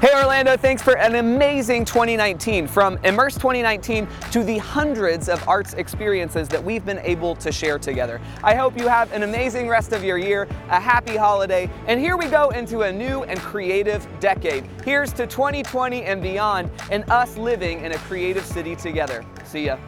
Hey Orlando, thanks for an amazing 2019. From Immerse 2019 to the hundreds of arts experiences that we've been able to share together. I hope you have an amazing rest of your year, a happy holiday, and here we go into a new and creative decade. Here's to 2020 and beyond, and us living in a creative city together. See ya.